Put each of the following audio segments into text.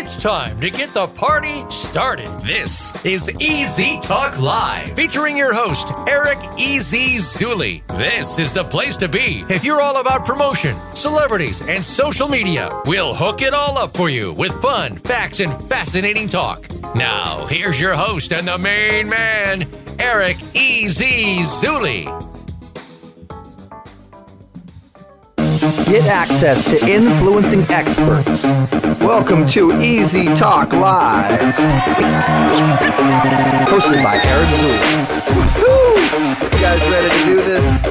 It's time to get the party started. This is EZ Talk Live, featuring your host, Eric Easy Zuli. This is the place to be if you're all about promotion, celebrities, and social media. We'll hook it all up for you with fun, facts, and fascinating talk. Now, here's your host and the main man, Eric Easy Zuli. Get access to influencing experts. Welcome to EZ Talk Live. Hosted by Eric Zuli. You guys ready to do this?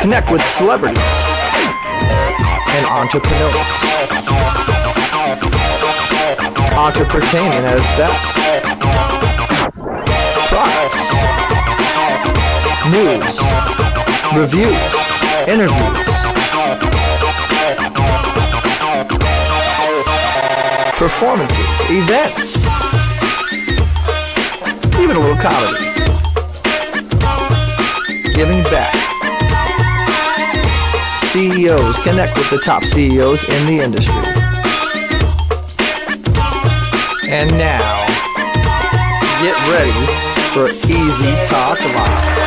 Connect with celebrities and entrepreneurs. Entrepreneurship at its best. Products, news, reviews interviews, performances, events, even a little comedy. Giving back. CEOs connect with the top CEOs in the industry. And now, get ready for EZ Talk Live.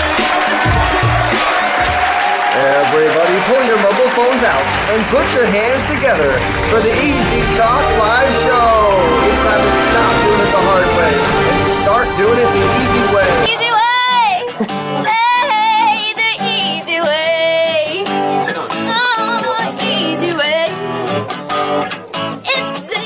Everybody pull your mobile phones out and put your hands together for the EZ Talk Live Show. It's time to stop doing it the hard way and start doing it the easy way. Easy way! hey, the easy way. Oh, easy way. It's the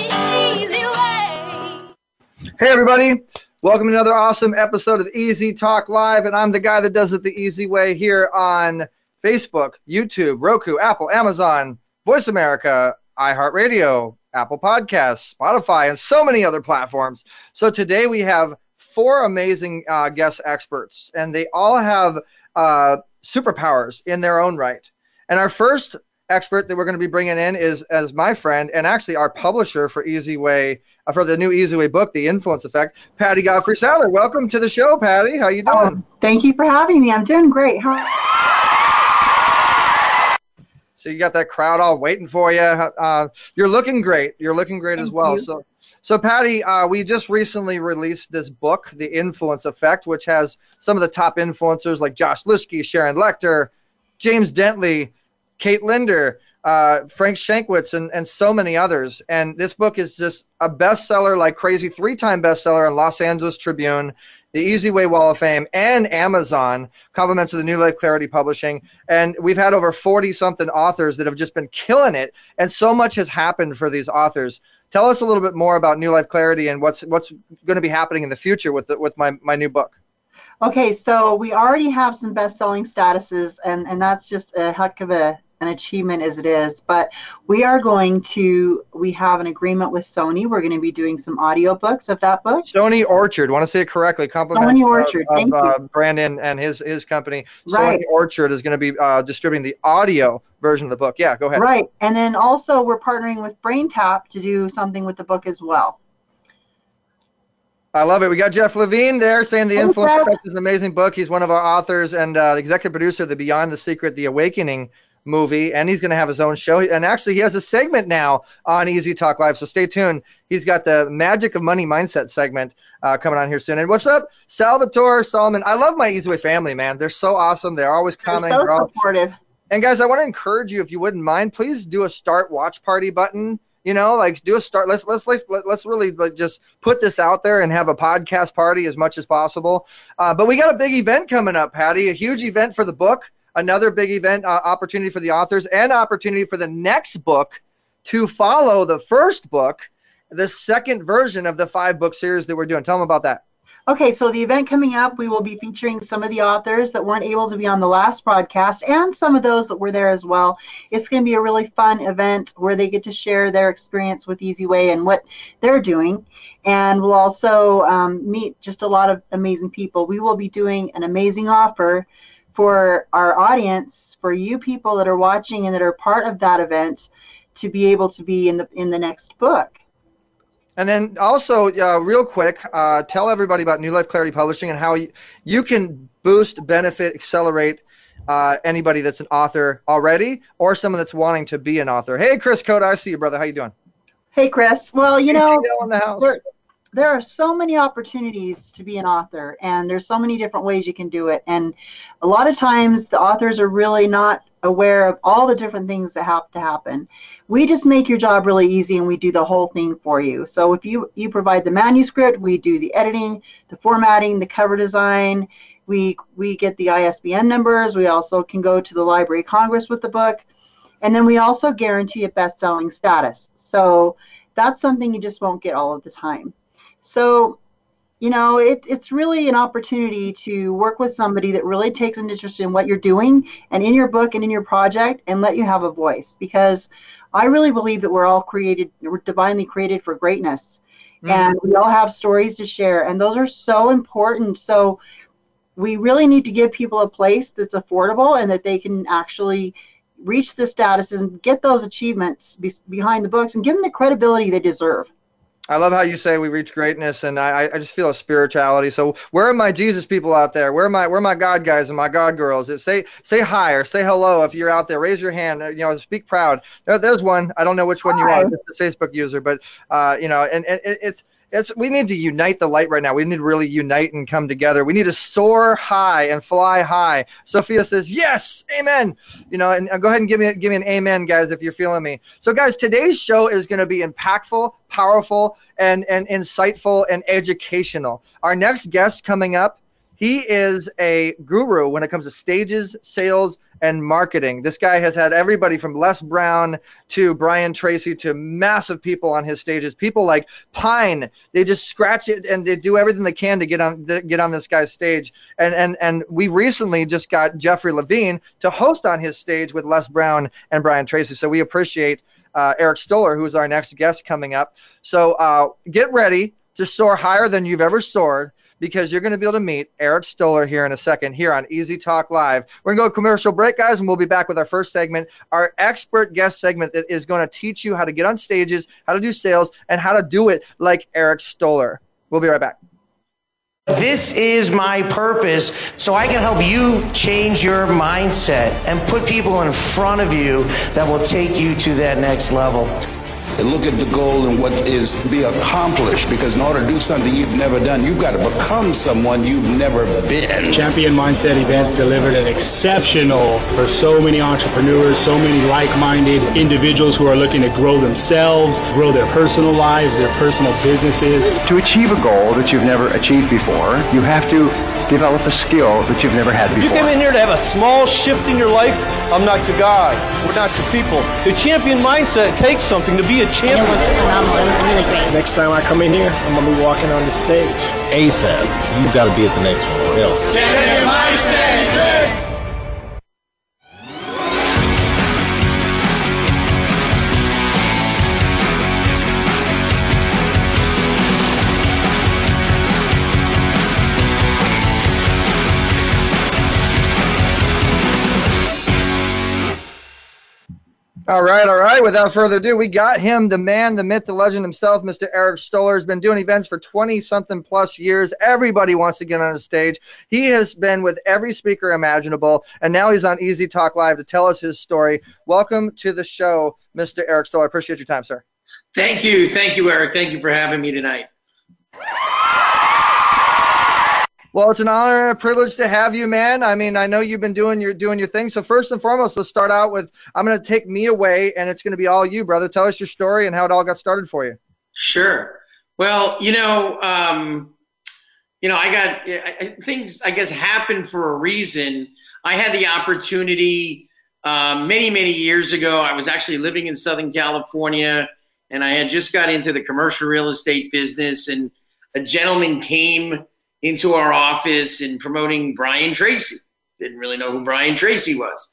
easy way. Hey, everybody. Welcome to another awesome episode of EZ Talk Live. And I'm the guy that does it the easy way here on Facebook, YouTube, Roku, Apple, Amazon, Voice America, iHeartRadio, Apple Podcasts, Spotify, and so many other platforms. So today we have four amazing uh, guest experts, and they all have uh, superpowers in their own right. And our first expert that we're going to be bringing in is as my friend and actually our publisher for Easy Way uh, for the new Easy Way book, The Influence Effect, Patty Godfrey Sadler. Welcome to the show, Patty. How you doing? Oh, thank you for having me. I'm doing great. How- so you got that crowd all waiting for you. Uh, you're looking great. You're looking great Thank as well. You. So, so Patty, uh, we just recently released this book, The Influence Effect, which has some of the top influencers like Josh Lyszke, Sharon Lechter, James Dentley, Kate Linder, uh, Frank Shankwitz, and, and so many others. And this book is just a bestseller like crazy, three time bestseller in Los Angeles Tribune the Easy Way Wall of Fame, and Amazon, compliments of the New Life Clarity Publishing. And we've had over 40 something authors that have just been killing it. And so much has happened for these authors. Tell us a little bit more about New Life Clarity and what's what's going to be happening in the future with the, with my, my new book. Okay, so we already have some best-selling statuses, and, and that's just a heck of a an achievement as it is. But we are going to, we have an agreement with Sony. We're going to be doing some audiobooks of that book. Sony Orchard, want to say it correctly. Compliments Sony Orchard, of, thank of, uh, you. Brandon and his his company. Right. Sony Orchard is going to be uh, distributing the audio version of the book. Yeah, go ahead. Right. And then also we're partnering with BrainTap to do something with the book as well. I love it. We got Jeff Levine there saying the influence effect is an amazing book. He's one of our authors and uh, the executive producer of the Beyond the Secret, The Awakening movie, and he's going to have his own show. And actually, he has a segment now on EZ Talk Live. So stay tuned. He's got the Magic of Money Mindset segment uh, coming on here soon. And what's up, Salvatore Solomon? I love my Easy Way family, man. They're so awesome. They're always They're so They're all- supportive. and guys, I want to encourage you, if you wouldn't mind, please do a start watch party button. You know, like do a start. Let's let's let's let's really like just put this out there and have a podcast party as much as possible. Uh, but we got a big event coming up, Patty. A huge event for the book. Another big event uh, opportunity for the authors and opportunity for the next book to follow the first book, the second version of the five book series that we're doing. Tell them about that. Okay, so the event coming up, we will be featuring some of the authors that weren't able to be on the last broadcast and some of those that were there as well. It's going to be a really fun event where they get to share their experience with Easy Way and what they're doing. And we'll also um, meet just a lot of amazing people. We will be doing an amazing offer for our audience, for you people that are watching and that are part of that event, to be able to be in the in the next book. And then also, uh, real quick, uh, tell everybody about New Life Clarity Publishing and how you, you can boost, benefit, accelerate uh, anybody that's an author already or someone that's wanting to be an author. Hey, Chris Coda, I see you, brother. How you doing? Hey, Chris. Well, you know, ATL in the house. There, are so many opportunities to be an author, and there's so many different ways you can do it. And a lot of times, the authors are really not aware of all the different things that have to happen. We just make your job really easy, and we do the whole thing for you. So if you you provide the manuscript, we do the editing, the formatting, the cover design. We we get the ISBN numbers. We also can go to the Library of Congress with the book. And then we also guarantee a best-selling status. So that's something you just won't get all of the time. So, you know, it, it's really an opportunity to work with somebody that really takes an interest in what you're doing and in your book and in your project and let you have a voice because I really believe that we're all created, we're divinely created for greatness. Mm. And we all have stories to share, and those are so important. So, we really need to give people a place that's affordable and that they can actually reach the statuses and get those achievements be- behind the books and give them the credibility they deserve. I love how you say we reach greatness, and I, I just feel a spirituality. So, where are my Jesus people out there? Where are my where are my God guys and my God girls? It, say say hi or say hello if you're out there. Raise your hand. You know, speak proud. There, there's one. I don't know which one you are. It's a Facebook user, but uh, you know, and, and it, it's it's we need to unite the light right now. We need to really unite and come together. We need to soar high and fly high. Sophia says, "Yes, amen." You know, and uh, go ahead and give me give me an amen, guys, if you're feeling me. So, guys, today's show is going to be impactful, powerful, and and insightful and educational. Our next guest coming up, he is a guru when it comes to stages, sales, and marketing. This guy has had everybody from Les Brown to Brian Tracy to massive people on his stages. People like Pine, they just scratch it and they do everything they can to get on get on this guy's stage. And and and we recently just got Jeffrey Levine to host on his stage with Les Brown and Brian Tracy. So we appreciate uh, Eric Stoller, who's our next guest coming up. So uh, get ready to soar higher than you've ever soared because you're going to be able to meet Eric Stoller here in a second here on EZ Talk Live. We're going to go commercial break, guys, and we'll be back with our first segment, our expert guest segment that is going to teach you how to get on stages, how to do sales, and how to do it like Eric Stoller. We'll be right back. This is my purpose so I can help you change your mindset and put people in front of you that will take you to that next level. And look at the goal and what is to be accomplished because in order to do something you've never done you've got to become someone you've never been Champion Mindset events delivered an exceptional for so many entrepreneurs, so many like-minded individuals who are looking to grow themselves, grow their personal lives, their personal businesses. To achieve a goal that you've never achieved before, you have to develop a skill that you've never had before. You came in here to have a small shift in your life. I'm not your guy. We're not your people. The champion mindset takes something to be a champion. It champion. was phenomenal. It was really great. Next time I come in here, I'm gonna be walking on the stage. ASAP. You've got to be at the next one or else. All right, all right. Without further ado, we got him, the man, the myth, the legend himself, Mr. Eric Stoller. Has been doing events for 20 something plus years. Everybody wants to get on a stage. He has been with every speaker imaginable, and now he's on EZ Talk Live to tell us his story. Welcome to the show, Mr. Eric Stoller. I appreciate your time, sir. Thank you. Thank you, Eric. Thank you for having me tonight. Well, it's an honor and a privilege to have you, man. I mean, I know you've been doing your doing your thing. So first and foremost, let's start out with I'm going to take me away, and it's going to be all you, brother. Tell us your story and how it all got started for you. Sure. Well, you know, um, you know, I got I, things. I guess happen for a reason. I had the opportunity um, many, many years ago. I was actually living in Southern California, and I had just got into the commercial real estate business. And a gentleman came into our office and promoting Brian Tracy. Didn't really know who Brian Tracy was,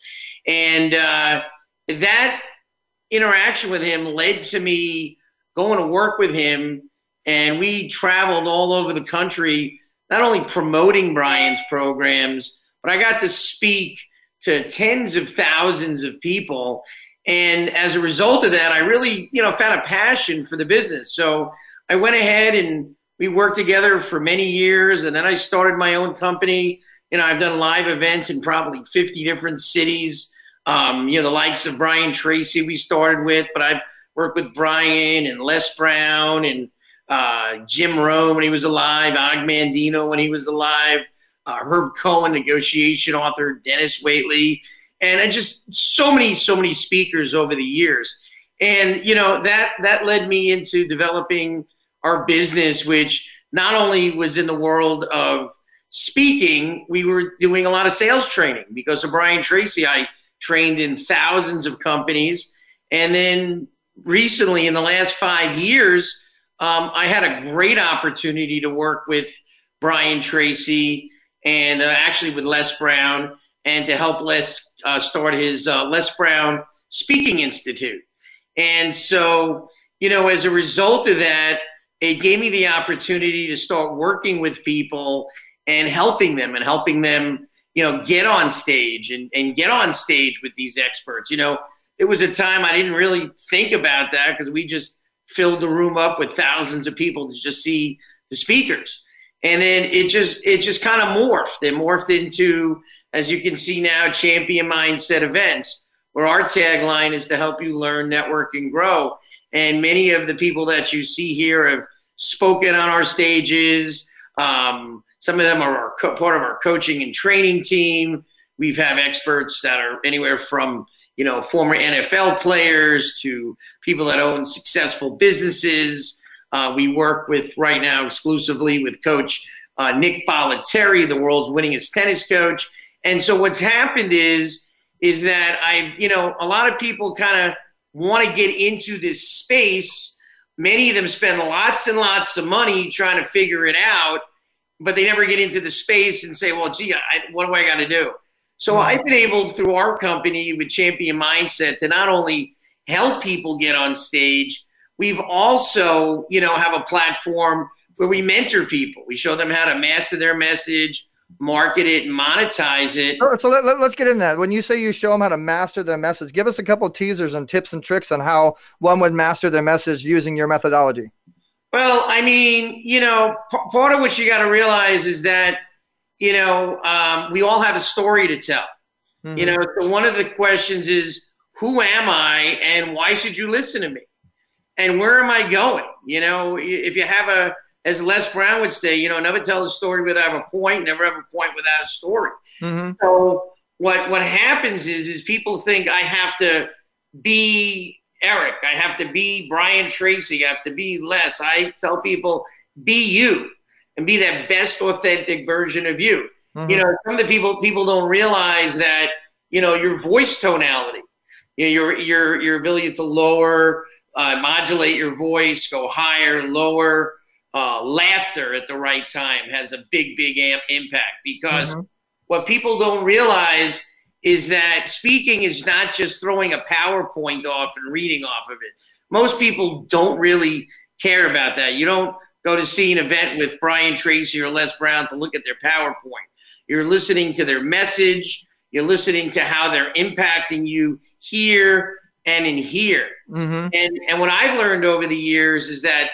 and uh, that interaction with him led to me going to work with him. And we traveled all over the country not only promoting brian's programs but i got to speak to tens of thousands of people. And as a result of that i really you know found a passion for the business. So i went ahead and we worked together for many years and then i started my own company you know i've done live events in probably 50 different cities um, you know the likes of brian tracy we started with but i've worked with Brian and Les Brown and uh, Jim Rohn when he was alive, Og Mandino when he was alive, uh, Herb Cohen, negotiation author, Dennis Waitley, and I just so many, so many speakers over the years. And you know that that led me into developing our business, which not only was in the world of speaking, we were doing a lot of sales training because of Brian Tracy. I trained in thousands of companies, and then recently, in the last five years, um, I had a great opportunity to work with Brian Tracy and uh, actually with Les Brown, and to help Les uh, start his uh, Les Brown Speaking Institute. And so, you know, as a result of that, it gave me the opportunity to start working with people and helping them and helping them, you know, get on stage and, and get on stage with these experts. You know, it was a time I didn't really think about that because we just filled the room up with thousands of people to just see the speakers. And then it just it just kind of morphed. It morphed into, as you can see now, champion mindset events, where our tagline is to help you learn, network, and grow. And many of the people that you see here have spoken on our stages. Um, some of them are our co- part of our coaching and training team. We've have experts that are anywhere from you know former NFL players to people that own successful businesses. Uh, we work with right now exclusively with Coach uh, Nick Bollettieri, the world's winningest tennis coach. And so what's happened is is that I you know a lot of people kind of want to get into this space. Many of them spend lots and lots of money trying to figure it out, but they never get into the space and say, "Well, gee, I, what do I got to do?" So mm-hmm. I've been able through our company with Champion Mindset to not only help people get on stage, we've also, you know, have a platform where we mentor people. We show them how to master their message, market it, and monetize it. So let, let, us get in that. When you say you show them how to master their message, give us a couple teasers and tips and tricks on how one would master their message using your methodology. Well, I mean, you know, p- part of what you got to realize is that you know, um, we all have a story to tell. Mm-hmm. You know, so one of the questions is, who am I and why should you listen to me? And where am I going? You know, if you have a, as Les Brown would say, you know, never tell a story without a point, never have a point without a story. Mm-hmm. So what what happens is is people think I have to be Eric, I have to be Brian Tracy, I have to be Les. I tell people, be you and be that best authentic version of you. Mm-hmm. You know, some of the people people don't realize that you know your voice tonality, you know, your your your ability to lower, uh, modulate your voice, go higher, lower, uh, laughter at the right time has a big big amp impact because mm-hmm. what people don't realize is that speaking is not just throwing a PowerPoint off and reading off of it. Most people don't really care about that. You don't go to see an event with Brian Tracy or Les Brown to look at their PowerPoint. You're listening to their message. You're listening to how they're impacting you here and in here. Mm-hmm. And and what I've learned over the years is that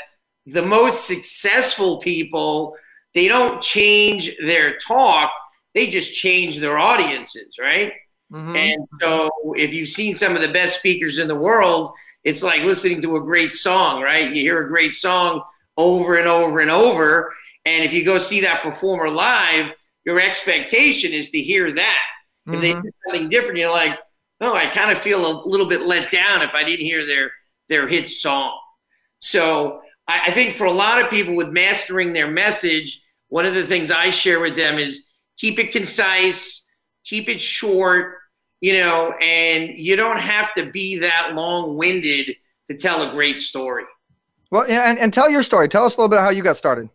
the most successful people they don't change their talk; they just change their audiences, right? Mm-hmm. And so, if you've seen some of the best speakers in the world, it's like listening to a great song, right? You hear a great song, over and over and over. And if you go see that performer live, your expectation is to hear that. Mm-hmm. If they Mm-hmm. do something different, you're like, oh, I kind of feel a little bit let down if I didn't hear their their hit song. So I, I think for a lot of people with mastering their message, one of the things I share with them is keep it concise, keep it short, you know, and you don't have to be that long winded to tell a great story. Well, and, and tell your story. Tell us a little bit how you got started.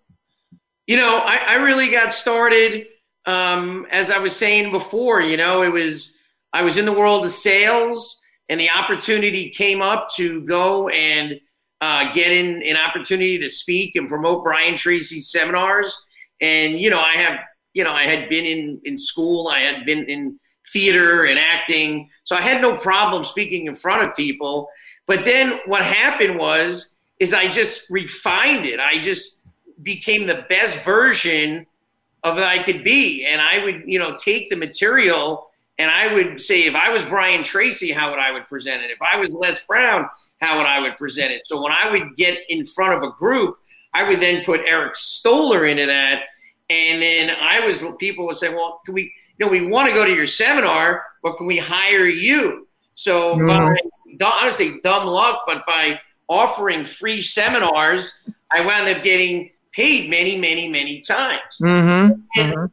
You know, I, I really got started, um, as I was saying before, you know, it was, I was in the world of sales and the opportunity came up to go and uh, get in an opportunity to speak and promote Brian Tracy's seminars. And, you know, I have, you know, I had been in, in school, I had been in theater and acting. So I had no problem speaking in front of people. But then what happened was, is I just refined it. I just became the best version of I could be. And I would, you know, take the material and I would say if I was Brian Tracy, how would I would present it? If I was Les Brown, how would I would present it? So when I would get in front of a group, I would then put Eric Stoller into that, and then I was people would say, well, can we? You know, we want to go to your seminar, but can we hire you? So Mhm. by, honestly, dumb luck, but by offering free seminars, I wound up getting paid many, many, many times. Mm-hmm.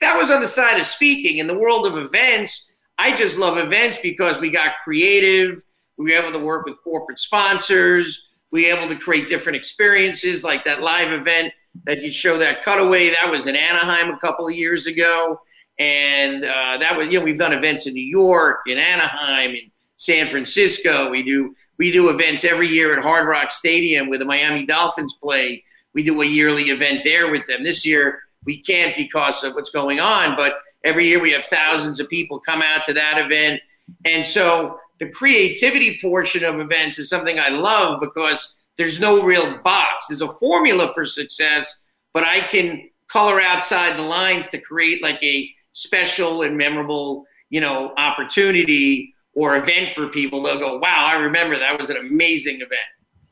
That was on the side of speaking. In the world of events, I just love events because we got creative. We were able to work with corporate sponsors. We were able to create different experiences, like that live event that you show that cutaway. That was in Anaheim a couple of years ago, and uh, that was you know we've done events in New York, in Anaheim, in San Francisco. We do we do events every year at Hard Rock Stadium where the Miami Dolphins play. We do a yearly event there with them. This year we can't because of what's going on, but every year we have thousands of people come out to that event. And so the creativity portion of events is something I love because there's no real box. There's a formula for success, but I can color outside the lines to create like a special and memorable, you know, opportunity or event for people. They'll go, "Wow, I remember that was an amazing event."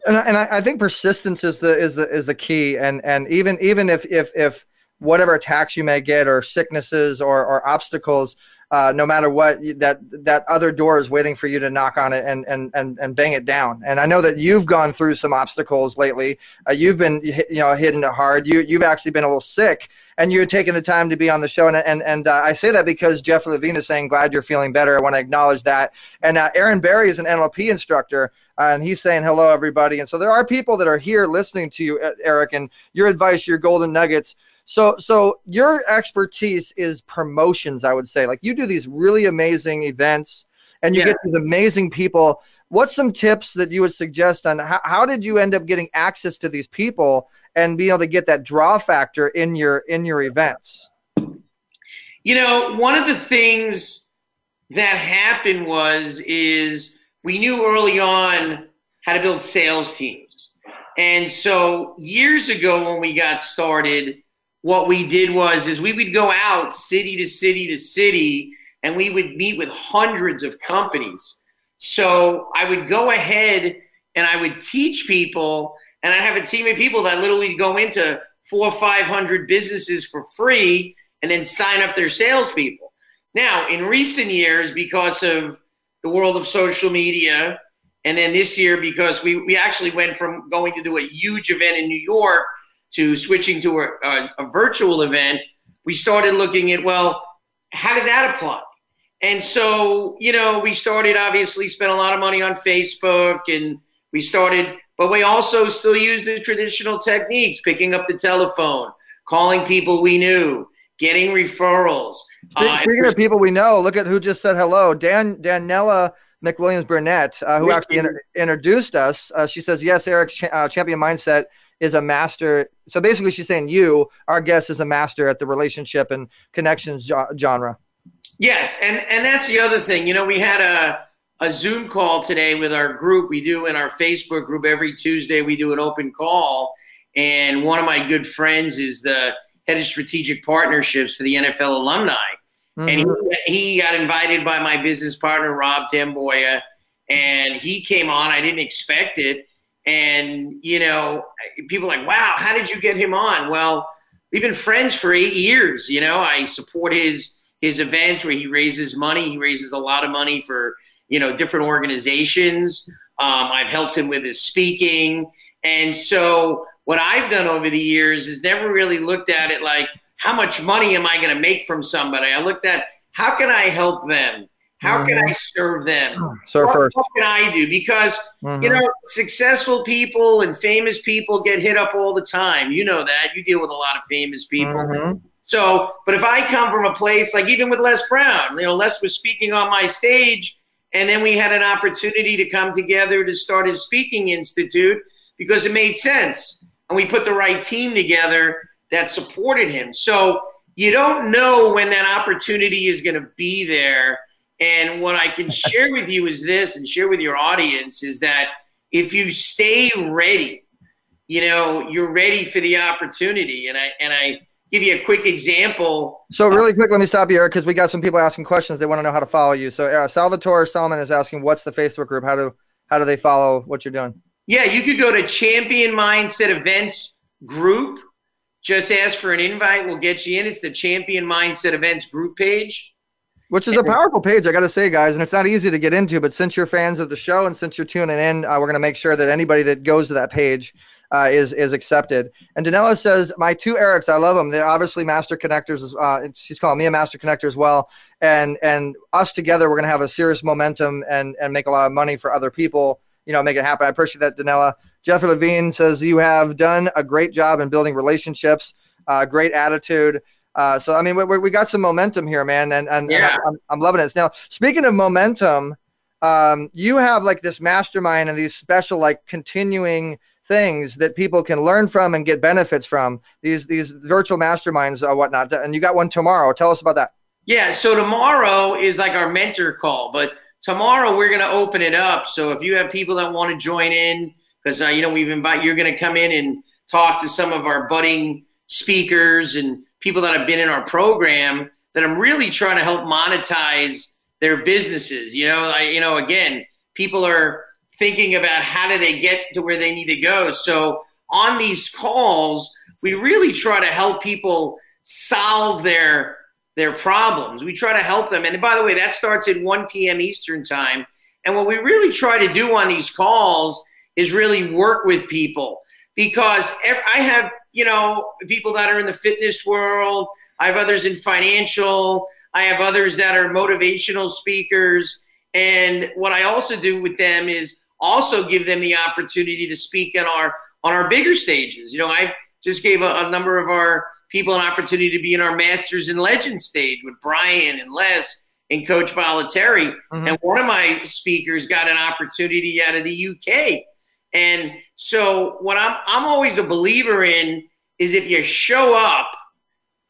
and, I- and I, I think persistence is the is the is the key and and even even if if if whatever attacks you may get or sicknesses or or obstacles uh, no matter what that that other door is waiting for you to knock on it and and and, and bang it down. And i know that you've gone through some obstacles lately. Uh, you've been you know hitting it hard. You you've actually been a little sick and you're taking the time to be on the show. And and, and uh, i say that because jeff levine is saying glad you're feeling better. I want to acknowledge that. And uh, aaron barry is an nlp instructor uh, and he's saying hello everybody. And so there are people that are here listening to you eric and your advice your golden nuggets so so your expertise is promotions i would say like you do these really amazing events and you Yeah. get these amazing people what's some tips that you would suggest on how, how did you end up getting access to these people and be able to get that draw factor in your in your events You know, one of the things that happened was is we knew early on how to build sales teams. And so years ago when we got started, what we did was is we would go out city to city to city and we would meet with hundreds of companies. So I would go ahead and I would teach people and I'd have a team of people that literally go into four or five hundred businesses for free and then sign up their salespeople. Now, in recent years, because of the world of social media, and then this year, because we, we actually went from going to do a huge event in New York to switching to a, a, a virtual event, we started looking at, well, how did that apply? And so, you know, we started obviously spent a lot of money on Facebook and we started, but we also still use the traditional techniques, picking up the telephone, calling people we knew, getting referrals. Uh, Speaking of people we know, look at who just said hello. Dan Danella McWilliams Burnett, uh, who actually inter- introduced us. Uh, she says, "Yes, Eric, uh, champion mindset is a master." So basically, she's saying you, our guest, is a master at the relationship and connections jo- genre. Yes, and and that's the other thing. You know, we had a a Zoom call today with our group. We do in our Facebook group every Tuesday. We do an open call, and one of my good friends is the head of strategic partnerships for the NFL alumni, and he, mm-hmm. he got invited by my business partner Rob Tamboya, and he came on. I didn't expect it, and you know, people like, wow, how did you get him on? Well, we've been friends for eight years. You know, I support his his events where he raises money. He raises a lot of money for you know different organizations. Um, I've helped him with his speaking, and so what I've done over the years is never really looked at it like how much money am I going to make from somebody. I looked at how can I help them. How can I serve them? Serve what, first. what can I do? Because you Mhm. know, successful people and famous people get hit up all the time. You know that. You deal with a lot of famous people. Mhm. So, but if I come from a place like even with Les Brown, you know, Les was speaking on my stage, and then we had an opportunity to come together to start his speaking institute because it made sense, and we put the right team together that supported him. So you don't know when that opportunity is going to be there. And what I can share with you is this, and share with your audience is that if you stay ready, you know, you're ready for the opportunity. And I and I give you a quick example. So really quick, let me stop you, Eric, because we got some people asking questions. They want to know how to follow you. So uh, Salvatore Solomon is asking, what's the Facebook group? How do how do they follow what you're doing? Yeah, you could go to Champion Mindset Events group. Just ask for an invite. We'll get you in. It's the Champion Mindset Events group page. Which is a powerful page, I got to say, guys, and it's not easy to get into. But since you're fans of the show and since you're tuning in, uh, we're going to make sure that anybody that goes to that page uh, is is accepted. And Danella says, "My two Erics, I love them. They're obviously master connectors. Uh, she's calling me a master connector as well. And and us together, we're going to have a serious momentum and and make a lot of money for other people. You know, make it happen. I appreciate that, Danella. Jeffrey Levine says you have done a great job in building relationships. Uh, great attitude." Uh, so I mean, we, we got some momentum here, man, and and, Yeah. and I'm, I'm loving it. Now, speaking of momentum, um, you have like this mastermind and these special like continuing things that people can learn from and get benefits from. These these virtual masterminds or whatnot. And you got one tomorrow. Tell us about that. Yeah, so tomorrow is like our mentor call, but tomorrow we're going to open it up. So if you have people that want to join in, because uh, you know we've invited, you're going to come in and talk to some of our budding speakers and people that have been in our program. That I'm really trying to help monetize their businesses. You know, I, you know, again, people are thinking about how do they get to where they need to go. So on these calls, we really try to help people solve their their problems. We try to help them. And by the way, that starts at 1 p.m. Eastern time. And what we really try to do on these calls is really work with people because I have, you know, people that are in the fitness world, I have others in financial, I have others that are motivational speakers. And what I also do with them is also give them the opportunity to speak on our on our bigger stages. You know, I just gave a, a number of our people an opportunity to be in our Masters and Legends stage with Brian and Les and Coach Bollettieri. Mm-hmm. And one of my speakers got an opportunity out of the UK. And so what I'm I'm always a believer in is if you show up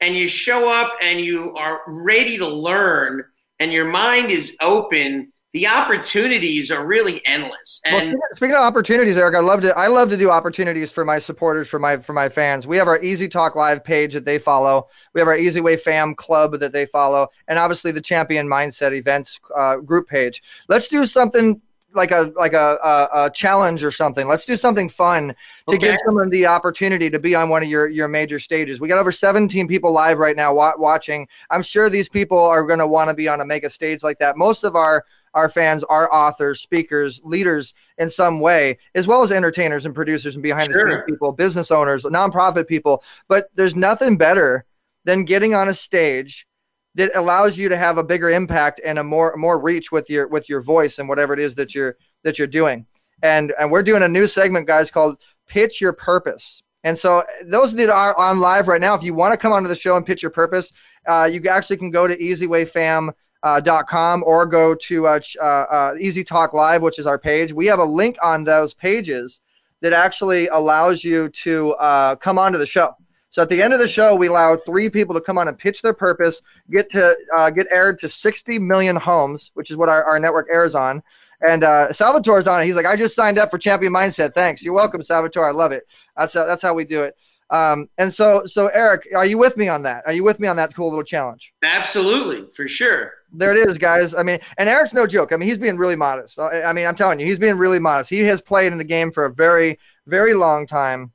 and you show up and you are ready to learn and your mind is open, the opportunities are really endless. And speaking- speaking of opportunities, Eric, I love to I love to do opportunities for my supporters, for my for my fans. We have our EZ Talk Live page that they follow. We have our Easy Way Fam Club that they follow, and obviously the Champion Mindset Events uh, group page. Let's do something like a like a, a, a challenge or something. Let's do something fun to Okay. give someone the opportunity to be on one of your your major stages. We got over 17 people live right now wa- watching. I'm sure these people are going to want to be on a mega stage like that. Most of our our fans are authors, speakers, leaders in some way, as well as entertainers and producers and behind the scenes people, business owners, nonprofit people. But there's nothing better than getting on a stage that allows you to have a bigger impact and a more more reach with your with your voice and whatever it is that you're that you're doing. And and we're doing a new segment, guys, called Pitch Your Purpose. And so those that are on live right now, if you want to come onto the show and pitch your purpose, uh, you actually can go to easywayfam.com uh, com or go to uh, uh, uh, EZ Talk Live, which is our page. We have a link on those pages that actually allows you to uh, come onto the show. So at the end of the show, we allow three people to come on and pitch their purpose, get to uh, get aired to 60 million homes, which is what our, our network airs on. And uh, Salvatore's on it. He's like, I just signed up for Champion Mindset. Thanks. You're welcome, Salvatore. I love it. That's how, that's how we do it. Um, and so, so Eric, are you with me on that? Are you with me on that cool little challenge? absolutely, for sure. There it is, guys. I mean, and Eric's no joke. I mean, he's being really modest. I I mean, I'm telling you, he's being really modest. He has played in the game for a very, very long time,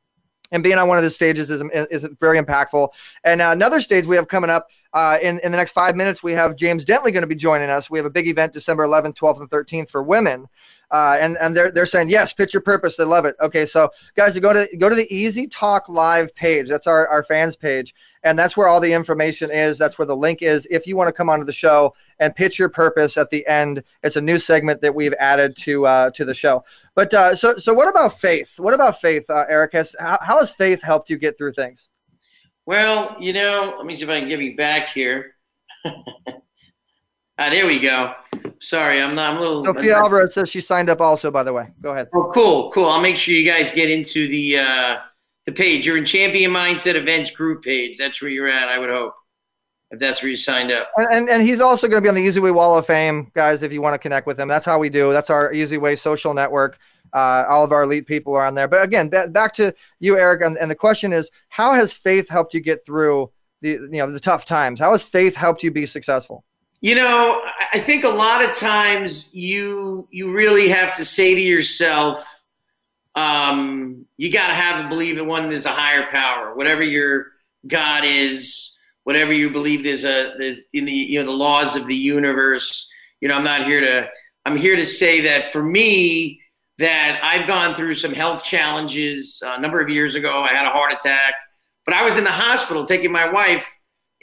and being on one of the stages is, is very impactful. And uh, another stage we have coming up uh, in in the next five minutes, we have James Dentley going to be joining us. We have a big event December 11th, 12th, and 13th for women. Uh, and and they're they're saying yes, pitch your purpose. They love it. Okay, so guys, go to go to the EZ Talk Live page. That's our our fans page, and that's where all the information is. That's where the link is. If you want to come onto the show and pitch your purpose at the end, it's a new segment that we've added to uh, to the show. But uh, so so what about faith? What about faith, uh, Eric? Has how, how has faith helped you get through things? Well, you know, let me see if I can give you back here. ah, there we go. Sorry, I'm not. I'm a little. Sophia Alvarez says she signed up also. By the way, go ahead. Oh, cool, cool. I'll make sure you guys get into the uh, the page. You're in Champion Mindset Events group page. That's where you're at. I would hope, if that's where you signed up. And, and, and he's also going to be on the Easy Way Wall of Fame, guys. If you want to connect with him, that's how we do. That's our Easy Way social network. Uh, all of our elite people are on there. But again, ba- back to you, Eric, and, and the question is, how has faith helped you get through the you know the tough times? How has faith helped you be successful? You know, I- think a lot of times you you really have to say to yourself, um, you got to have a believe in one there's a higher power, whatever your God is, whatever you believe there's a there's in the you know the laws of the universe. You know, I'm not here to I'm here to say that for me that I've gone through some health challenges uh, a number of years ago. I had a heart attack, but I was in the hospital taking my wife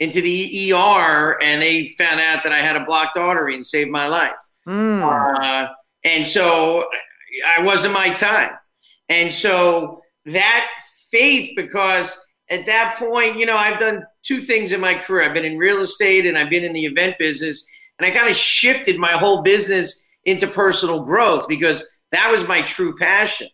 into the ER, and they found out that I had a blocked artery and saved my life. Uh, and so I wasn't my time. And so that faith, because at that point, you know, I've done two things in my career. I've been in real estate and I've been in the event business. And I kind of shifted my whole business into personal growth because that was my true passion.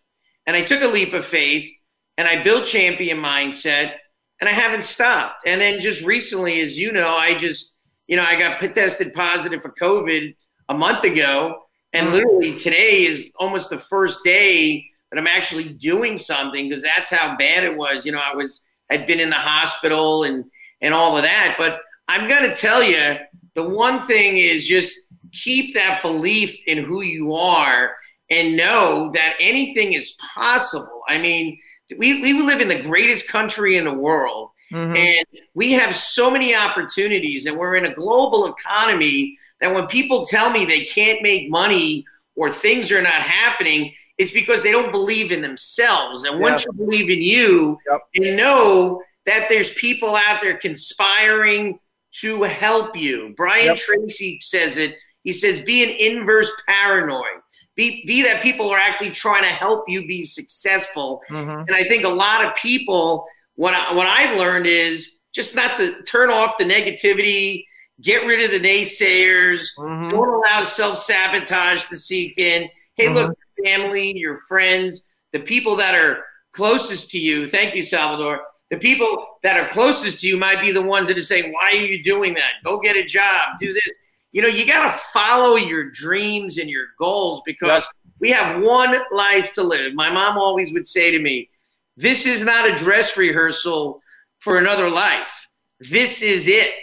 And I took a leap of faith and I built champion mindset and I haven't stopped. And then just recently, as you know, I just, you know, I got tested positive for COVID a month ago. And mm-hmm. literally today is almost the first day that I'm actually doing something because that's how bad it was. You know, I was had been in the hospital and and all of that. But I'm gonna tell you, the one thing is just keep that belief in who you are and know that anything is possible. I mean, we, we live in the greatest country in the world. Mm-hmm. And we have so many opportunities, and we're in a global economy that when people tell me they can't make money or things are not happening, it's because they don't believe in themselves. And once Yeah. you believe in you and know that there's people out there conspiring to help you. Brian Yep. Tracy says it. He says, be an inverse paranoid. Be, be that people are actually trying to help you be successful. Mhm. And I think a lot of people, what I, what I've learned is just not to turn off the negativity, get rid of the naysayers, Mm-hmm. don't allow self sabotage to seek in. Hey, look, your family, your friends, the people that are closest to you. Thank you, Salvador. The people that are closest to you might be the ones that are saying, "Why are you doing that? Go get a job. Do this." You know, you got to follow your dreams and your goals because we have one life to live. My mom always would say to me, "This is not a dress rehearsal for another life. This is it."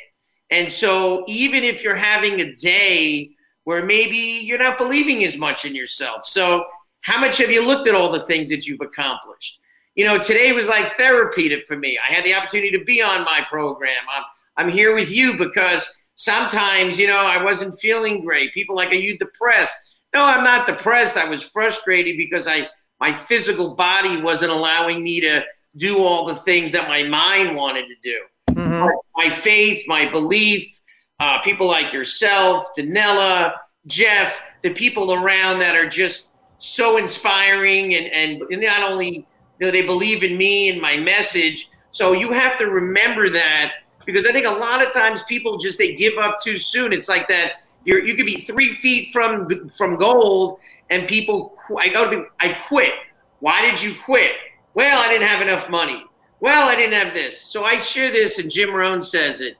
And so, even if you're having a day where maybe you're not believing as much in yourself, so how much have you looked at all the things that you've accomplished? You know, today was like therapy to, for me. I had the opportunity to be on my program. I'm, I'm here with you because sometimes, you know, I wasn't feeling great. People like, are you depressed? No, I'm not depressed. I was frustrated because I my physical body wasn't allowing me to do all the things that my mind wanted to do my faith, my belief, uh, people like yourself, Danella, Jeff, the people around that are just so inspiring and, and not only you know they believe in me and my message. So you have to remember that because I think a lot of times people just they give up too soon. It's like that you're you could be three feet from from gold and people I go to be, I quit. Why did you quit? Well, I didn't have enough money. Well, I didn't have this. So I share this, and Jim Rohn says it.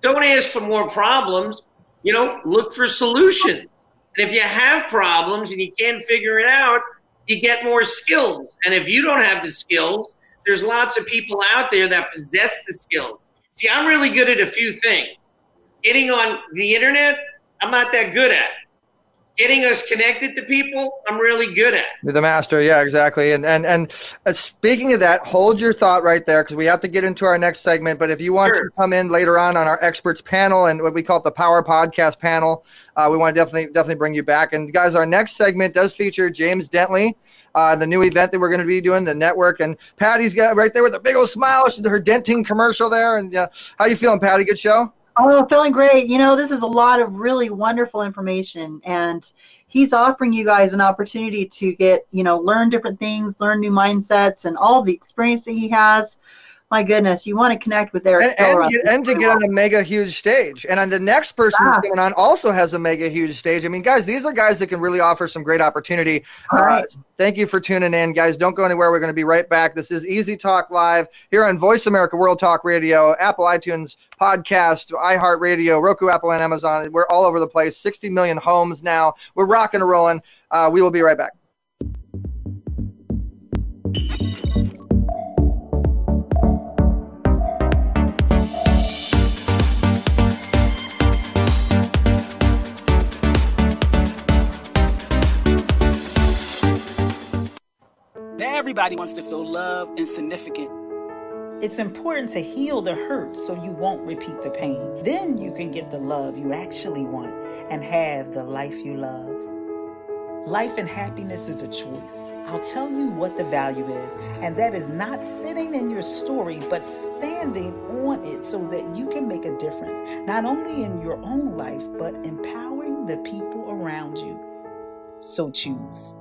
Don't ask for more problems. You know, look for solutions. And if you have problems and you can't figure it out, you get more skills. And if you don't have the skills, there's lots of people out there that possess the skills. See, I'm really good at a few things. Getting on the internet, I'm not that good at. Getting us connected to people, I'm really good at. You're the master, yeah, exactly. And and and uh, speaking of that, hold your thought right there because we have to get into our next segment. But if you want to come in later on on our experts panel and what we call the Power Podcast panel, uh, we want to definitely definitely bring you back. And guys, our next segment does feature James Dentley. Uh, the new event that we're going to be doing, the network, and Patty's got right there with a big old smile. Her Dentley commercial there. And uh, how you feeling, Patty? Good show. Oh, feeling great. You know, this is a lot of really wonderful information, and he's offering you guys an opportunity to get, you know, learn different things, learn new mindsets, and all the experience that he has. My goodness, you want to connect with Eric and, and, and to get on a mega huge stage. And on the next person Yeah. going on also has a mega huge stage. I mean, guys, these are guys that can really offer some great opportunity. All right. Uh, thank you for tuning in, guys. Don't go anywhere. We're going to be right back. This is EZ Talk Live here on Voice America World Talk Radio, Apple iTunes podcast, iHeartRadio, Roku, Apple, and Amazon. We're all over the place. 60 million homes now. We're rocking and rolling. Uh, we will be right back. Everybody wants to feel loved and significant. It's important to heal the hurt so you won't repeat the pain. Then you can get the love you actually want and have the life you love. Life and happiness is a choice. I'll tell you what the value is, and that is not sitting in your story, but standing on it so that you can make a difference, not only in your own life, but empowering the people around you. So choose.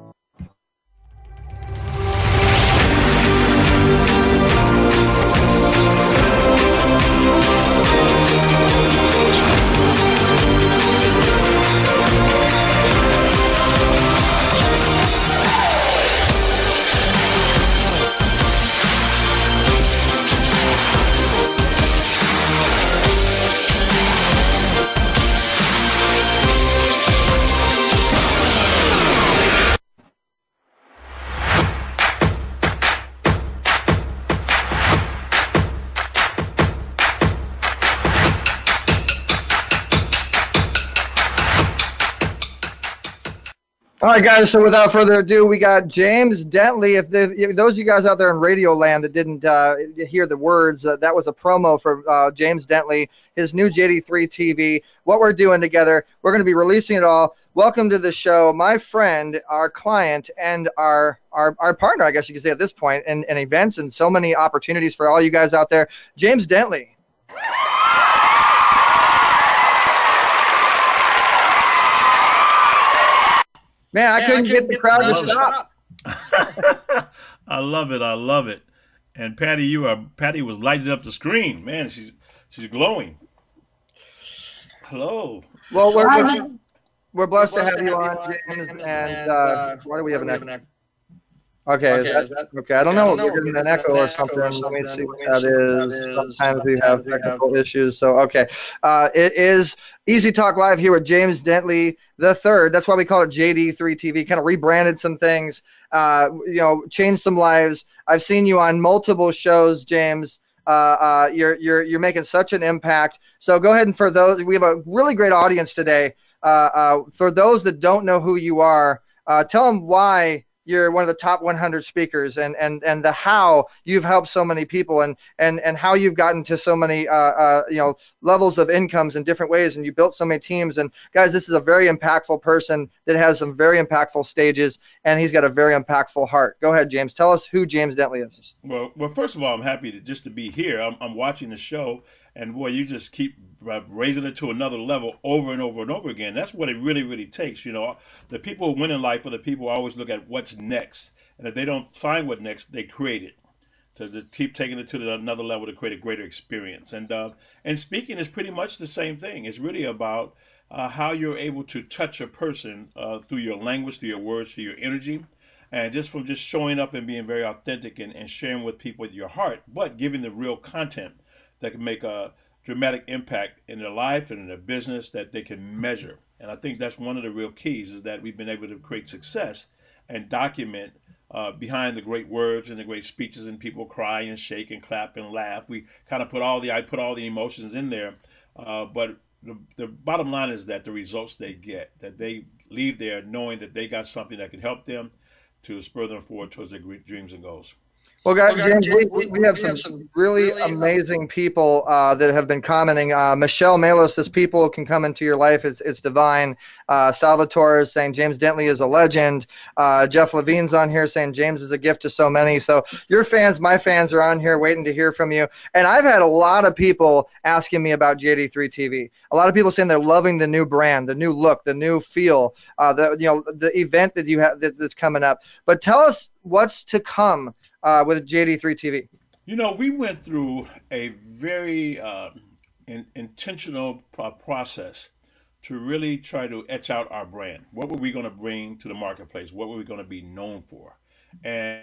All right, guys. So without further ado, we got James Dentley. If, if those of you guys out there in Radio Land that didn't uh, hear the words, uh, that was a promo for uh, James Dentley, his new JD3 TV. What we're doing together, we're going to be releasing it all. Welcome to the show, my friend, our client, and our our, our partner. I guess you could say at this point, in, in events and so many opportunities for all you guys out there. James Dentley. Man, I couldn't get the crowd to stop. I love it. I love it. And Patty, you are Patty was lighting up the screen. Man, she's she's glowing. Hello. Well, we're, we're, we're blessed to have you on, James. And uh, why do we have an echo? Okay, is that, okay. I don't know. We're getting an echo or something. Let me see what that is. Sometimes we have technical issues. So, okay. Uh, it is EZ Talk Live here with James Dentley the third. That's why we call it JD3 TV. Kind of rebranded some things, uh, you know, changed some lives. I've seen you on multiple shows, James. Uh, uh, you're you're you're making such an impact. So go ahead and for those, we have a really great audience today. Uh, uh, for those that don't know who you are, uh, tell them why you're one of the top 100 speakers and and and the how you've helped so many people and and and how you've gotten to so many uh, uh, you know levels of incomes in different ways and you built so many teams. And guys this is a very impactful person that has some very impactful stages and he's got a very impactful heart. Go ahead james. Tell us who james dentley is. Well, well, first of all, I'm happy to just to be here. I'm, I'm watching the show, and boy, you just keep raising it to another level over and over and over again. That's what it really, really takes. You know, the people who win in life are the people who always look at what's next, and if they don't find what next, they create it to, to keep taking it to another level to create a greater experience. And uh, and speaking is pretty much the same thing. It's really about uh, how you're able to touch a person uh, through your language, through your words, through your energy, and just from just showing up and being very authentic and, and sharing with people with your heart, but giving the real content that can make a dramatic impact in their life and in their business that they can measure. And I think that's one of the real keys is that we've been able to create success and document uh, behind the great words and the great speeches and people cry and shake and clap and laugh. We kind of put all the I put all the emotions in there, uh, but the, the bottom line is that the results they get, that they leave there knowing that they got something that can help them to spur them forward towards their dreams and goals. Well, guys, James, we, we, we have some really amazing people uh, that have been commenting. Uh, Michelle Malos says people can come into your life. It's, it's divine. Uh, Salvatore is saying James Dentley is a legend. Uh, Jeff Levine's on here saying James is a gift to so many. So your fans, my fans are on here waiting to hear from you. And I've had a lot of people asking me about JD3 TV. A lot of people saying they're loving the new brand, the new look, the new feel, uh, the you know the event that you have that, that's coming up. But tell us what's to come uh, with JD3 TV? You know, we went through a very uh, in, intentional process to really try to etch out our brand. What were we going to bring to the marketplace? What were we going to be known for? And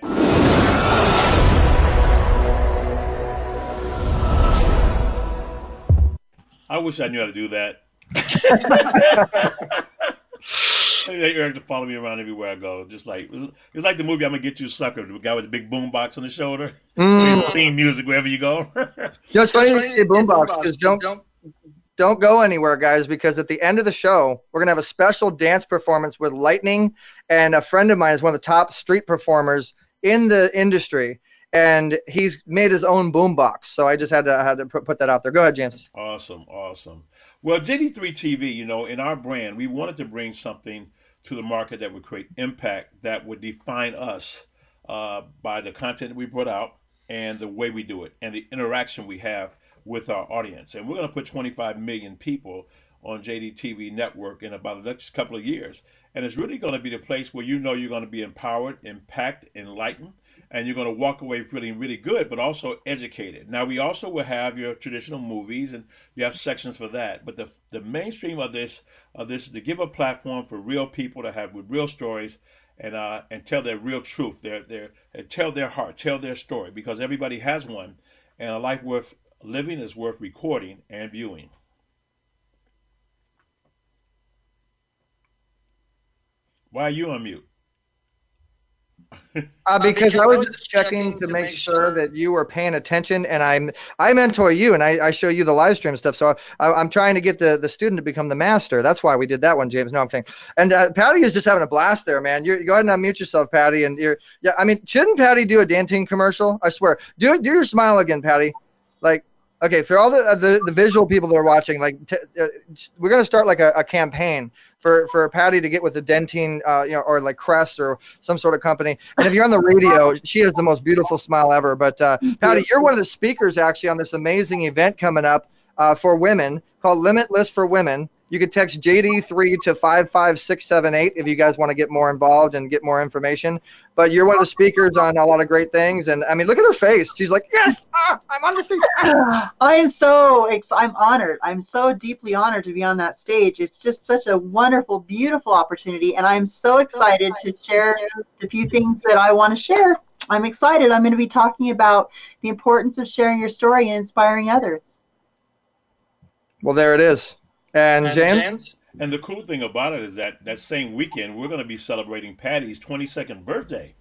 I wish I knew how to do that. Eric to follow me around everywhere I go. Just like it's like the movie "I'm gonna get you, sucker." The guy with the big boom box on the shoulder, Mm. theme music wherever you go. You know, it's funny you say boombox because don't don't go anywhere, guys. Because at the end of the show, we're gonna have a special dance performance with Lightning, and a friend of mine is one of the top street performers in the industry, and he's made his own boombox. So I just had to had to put, put that out there. Go ahead, James. Awesome, awesome. Well, JD3 TV, you know, in our brand, we wanted to bring something to the market that would create impact that would define us uh, by the content that we put out and the way we do it and the interaction we have with our audience. And we're going to put 25 million people on JD TV network in about the next couple of years. And it's really going to be the place where you know you're going to be empowered, impacted, enlightened, and you're going to walk away feeling really good, but also educated. Now, we also will have your traditional movies, and you have sections for that. But the, the mainstream of this of this is to give a platform for real people to have with real stories and uh, and tell their real truth, their their tell their heart, tell their story, because everybody has one, and a life worth living is worth recording and viewing. Why are you on mute? Uh, because I was just checking to make sure that you were paying attention, and I'm I mentor you, and I, I show you the live stream stuff. So I, am trying to get the the student to become the master. That's why we did that one, James. No, I'm saying. And uh, Patty is just having a blast there, man. You go ahead and unmute yourself, Patty. And you're yeah. I mean, shouldn't Patty do a Dentyne commercial? I swear. Do do your smile again, Patty. Like okay, for all the uh, the, the visual people that are watching, like t- uh, we're gonna start like a, a campaign for for Patty to get with the Dentyne, uh, you know, or like Crest or some sort of company. And if you're on the radio, she has the most beautiful smile ever. But uh, Patty, you're one of the speakers actually on this amazing event coming up uh, for women called Limitless for Women. You can text JD3 to 55678 if you guys want to get more involved and get more information. But you're one of the speakers on a lot of great things. And I mean, look at her face. She's like, yes, ah, I'm on the stage. I am so, ex- I'm honored. I'm so deeply honored to be on that stage. It's just such a wonderful, beautiful opportunity. And I'm so excited to share the few things that I want to share. I'm excited. I'm going to be talking about the importance of sharing your story and inspiring others. Well, there it is. And, and James? James? And the cool thing about it is that that same weekend we're going to be celebrating Patty's 22nd birthday.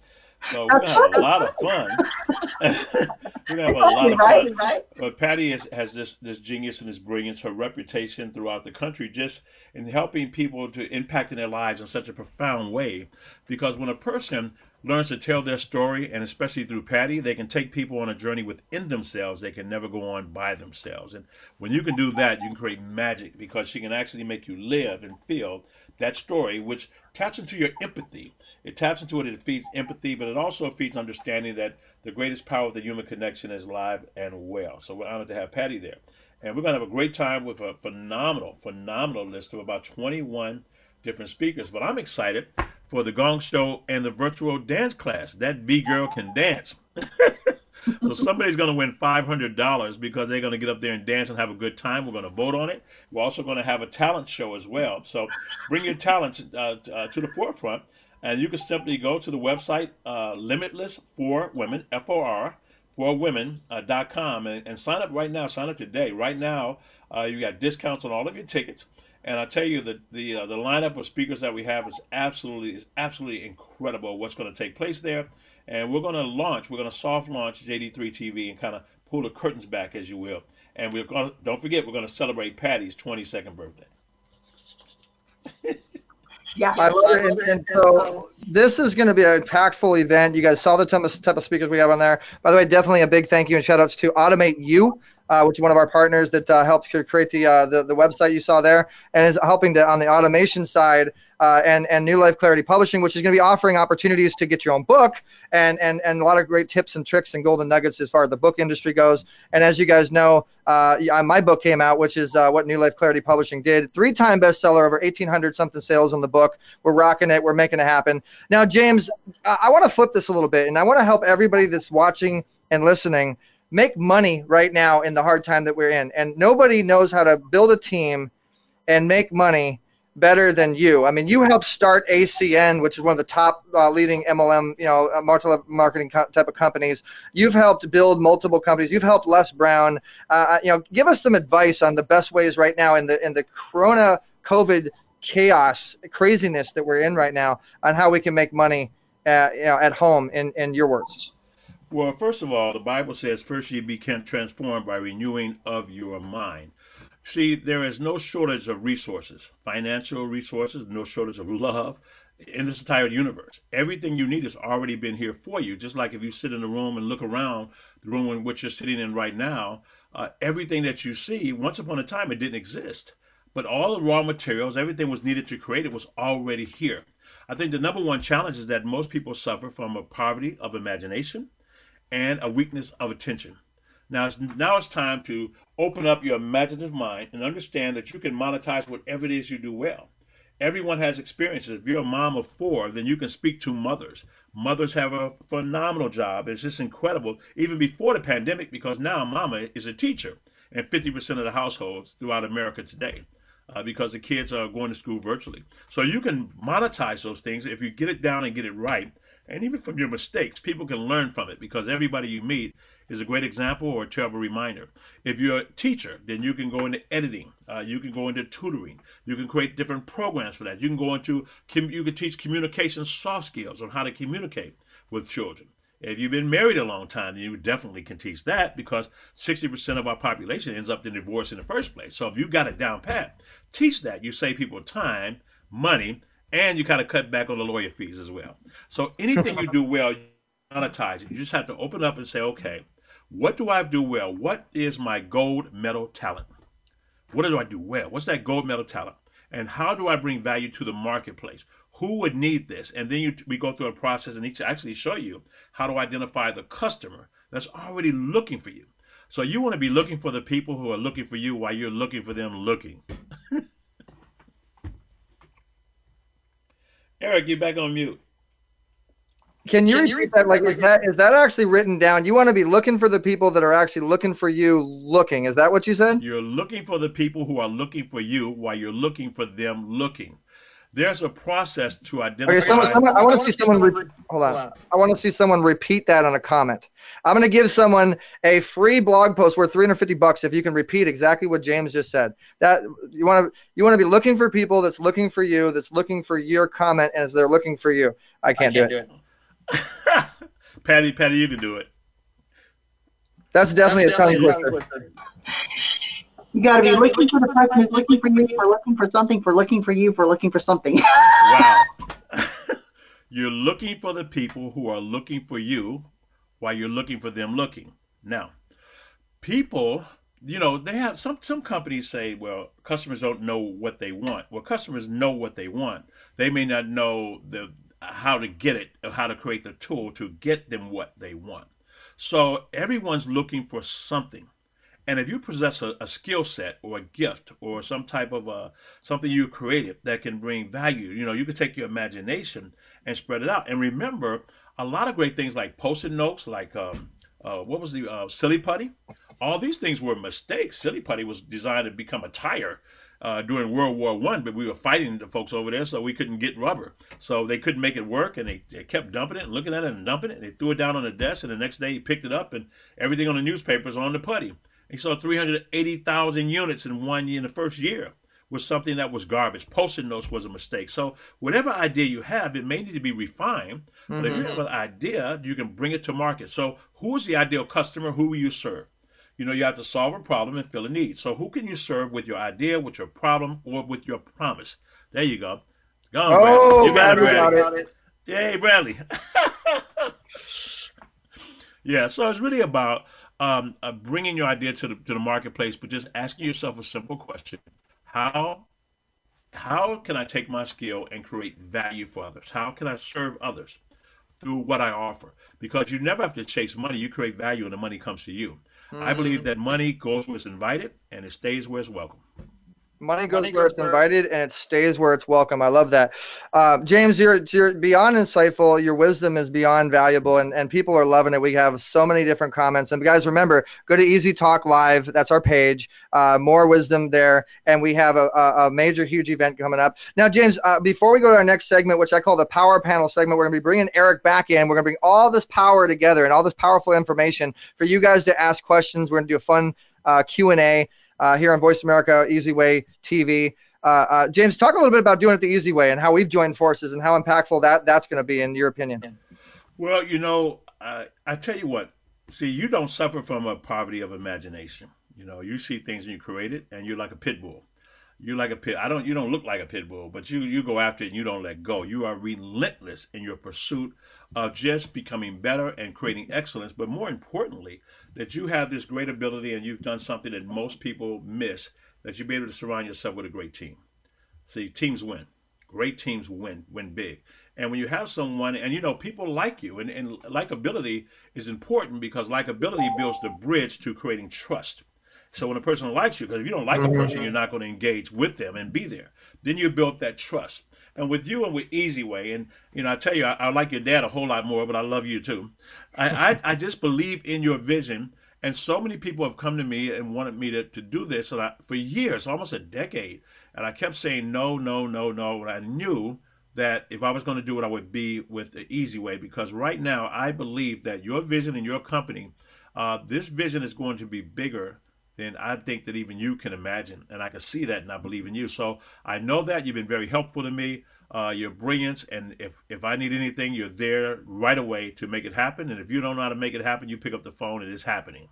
So we're gonna have a lot of fun. we're gonna have a lot of fun. Right, But Patty is, has this this genius and this brilliance, her reputation throughout the country, just in helping people to impact in their lives in such a profound way. Because when a person learns to tell their story, and especially through Patty, they can take people on a journey within themselves. They can never go on by themselves. And when you can do that, you can create magic because she can actually make you live and feel that story, which taps into your empathy. It taps into it, it feeds empathy, but it also feeds understanding that the greatest power of the human connection is live and well. So we're honored to have Patty there. And we're going to have a great time with a phenomenal, phenomenal list of about 21 different speakers. But I'm excited for the Gong Show and the virtual dance class. That V girl can dance. so somebody's going to win $500 because they're going to get up there and dance and have a good time. We're going to vote on it. We're also going to have a talent show as well. So bring your talents uh, uh, to the forefront. And you can simply go to the website uh, Limitless for Women, F O R, for women.com, uh, and, and sign up right now. Sign up today. Right now, uh, you got discounts on all of your tickets. And I tell you that the uh, the lineup of speakers that we have is absolutely is absolutely incredible. What's going to take place there, and we're going to launch. We're going to soft launch JD3 TV and kind of pull the curtains back, as you will. And we're going. To, don't forget, we're going to celebrate Patty's 22nd birthday. Yeah. And, and, so this is going to be an impactful event. You guys saw the type of, type of speakers we have on there. By the way, definitely a big thank you and shout outs to Automate You uh, which is one of our partners that uh, helps create the, uh, the, the website you saw there, and is helping to on the automation side. Uh, and and New Life Clarity Publishing, which is going to be offering opportunities to get your own book, and and and a lot of great tips and tricks and golden nuggets as far as the book industry goes. And as you guys know, uh, my book came out, which is what New Life Clarity Publishing did. Three-time bestseller, over 1,800 something sales on the book. We're rocking it. We're making it happen. Now, James, I, I want to flip this a little bit, and I want to help everybody that's watching and listening make money right now in the hard time that we're in. And nobody knows how to build a team and make money better than you. I mean, you helped start ACN, which is one of the top uh, leading MLM, you know, uh, marketing co- type of companies. You've helped build multiple companies. You've helped Les Brown. Uh, uh, you know, give us some advice on the best ways right now in the in the Corona COVID chaos craziness that we're in right now on how we can make money, uh, you know, at home. In in your words. Well, first of all, the Bible says, first ye be transformed by renewing of your mind. See, there is no shortage of resources, financial resources, no shortage of love, in this entire universe. Everything you need has already been here for you. Just like if you sit in a room and look around the room in which you're sitting in right now, uh, everything that you see, once upon a time, it didn't exist. But all the raw materials, everything was needed to create it was already here. I think the number one challenge is that most people suffer from a poverty of imagination and a weakness of attention. Now it's, now it's time to open up your imaginative mind and understand that you can monetize whatever it is you do well. Everyone has experiences. If you're a mom of four, then you can speak to mothers. Mothers have a phenomenal job. It's just incredible, even before the pandemic, because now mama is a teacher in 50% of the households throughout America today. Uh, because the kids are going to school virtually. So you can monetize those things if you get it down and get it right. And even from your mistakes, people can learn from it because everybody you meet is a great example or a terrible reminder. If you're a teacher, then you can go into editing. Uh, you can go into tutoring. You can create different programs for that. You can go into you can teach communication soft skills on how to communicate with children. If you've been married a long time, you definitely can teach that because 60% of our population ends up in divorce in the first place. So if you got it down pat, teach that. You save people time, money, and you kind of cut back on the lawyer fees as well. So anything you do well, you monetize it. You just have to open up and say, okay, what do I do well? What is my gold medal talent? What do I do well? What's that gold medal talent? And how do I bring value to the marketplace? Who would need this? And then you, we go through a process and each actually show you how to identify the customer that's already looking for you. So you want to be looking for the people who are looking for you while you're looking for them looking. Eric, get back on mute. Can you repeat that? Like, is that is that actually written down? You want to be looking for the people that are actually looking for you, looking. Is that what you said? You're looking for the people who are looking for you while you're looking for them looking. There's a process to identify. Okay, someone, someone, I want to see someone. Re- hold on. I want to see someone repeat that on a comment. I'm going to give someone a free blog post worth 350 bucks if you can repeat exactly what James just said. That you want to you want to be looking for people that's looking for you, that's looking for your comment as they're looking for you. I can't, I can't do, it. do it. Patty, Patty, you can do it. That's definitely That's a tongue twister. You got to be looking for the person who's looking for you, for looking for something, for looking for you, for looking for something. wow. you're looking for the people who are looking for you while you're looking for them looking. Now, people, you know, they have some some companies say, well, customers don't know what they want. Well, customers know what they want. They may not know the how to get it, or how to create the tool to get them what they want. So everyone's looking for something. And if you possess a, a skill set or a gift or some type of uh, something you created that can bring value, you know, you can take your imagination and spread it out. And remember, a lot of great things like post-it notes, like um, uh, what was the uh, silly putty? All these things were mistakes. Silly putty was designed to become a tire uh, during World War One, but we were fighting the folks over there, so we couldn't get rubber. So they couldn't make it work, and they, they kept dumping it and looking at it and dumping it. And they threw it down on the desk, and the next day he picked it up, and everything on the newspapers on the putty. He saw 380,000 units in one year in the first year was something that was garbage. Post-it notes was a mistake. So whatever idea you have, it may need to be refined. But mm-hmm. if you mm-hmm. have an idea, you can bring it to market. So who is the ideal customer? Who will you serve? You know, you have to solve a problem and fill a need. So who can you serve with your idea, with your problem, or with your promise? There you go. Go on, oh, You got, Bradley. Got it. Yay, Bradley. yeah, so it's really about um, uh, bringing your idea to the, to the marketplace, but just asking yourself a simple question. How how can I take my skill and create value for others? How can I serve others through what I offer? Because you never have to chase money. You create value and the money comes to you. Mm-hmm. I believe that money goes where it's invited and it stays where it's welcome. Money goes Money where it's invited and it stays where it's welcome. I love that. Uh, James, you're, you're beyond insightful. Your wisdom is beyond valuable, and, and people are loving it. We have so many different comments. And guys, remember, go to EZ Talk Live. That's our page. Uh, more wisdom there. And we have a, a, a major, huge event coming up. Now, James, uh, before we go to our next segment, which I call the Power Panel segment, we're going to be bringing Eric back in. We're going to bring all this power together and all this powerful information for you guys to ask questions. We're going to do a fun uh, Q&A uh, here on Voice America EZWay TV. Uh, uh, James, talk a little bit about doing it the easy way and how we've joined forces and how impactful that that's going to be in your opinion. Well, you know, I tell you what. See, you don't suffer from a poverty of imagination. You know, you see things and you create it, and you're like a pit bull. You like a pit. I don't. You don't look like a pit bull, but you you go after it and you don't let go. You are relentless in your pursuit of just becoming better and creating excellence. But more importantly, that you have this great ability and you've done something that most people miss. That you be able to surround yourself with a great team. See, teams win. Great teams win. Win big. And when you have someone, and you know, people like you, and, and likability is important because likability builds the bridge to creating trust. So when a person likes you, because if you don't like a person, you're not going to engage with them and be there. Then you build that trust. And with you and with EZWay, and you know, I tell you, I, I like your dad a whole lot more, but I love you too. I, I, I just believe in your vision. And so many people have come to me and wanted me to, to do this and I, for years, almost a decade. And I kept saying no, no, no, no. And I knew that if I was going to do it, I would be with the easy way because right now I believe that your vision and your company, uh, this vision is going to be bigger than I think that even you can imagine. And I can see that and I believe in you. So I know that you've been very helpful to me. Uh, your brilliance. And if, if I need anything, you're there right away to make it happen. And if you don't know how to make it happen, you pick up the phone and it's happening.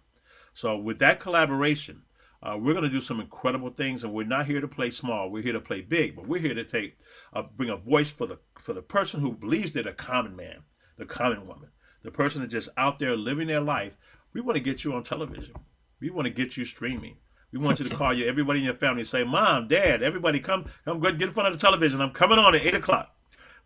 So with that collaboration, uh, we're going to do some incredible things, and we're not here to play small. We're here to play big, but we're here to take, uh, bring a voice for the for the person who believes they're the common man, the common woman, the person that's just out there living their life. We want to get you on television. We want to get you streaming. We want you to call you, everybody in your family, and say, "Mom, Dad, everybody, come, come, get in front of the television. I'm coming on at eight o'clock."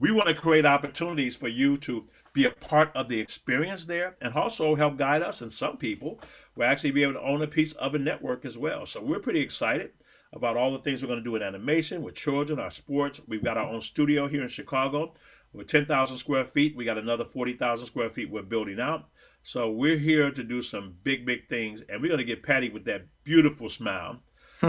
We want to create opportunities for you to be a part of the experience there and also help guide us. And some people will actually be able to own a piece of a network as well. So we're pretty excited about all the things we're going to do in animation with children, our sports. We've got our own studio here in Chicago with 10,000 square feet. We got another 40,000 square feet we're building out. So we're here to do some big, big things. And we're going to get Patty with that beautiful smile.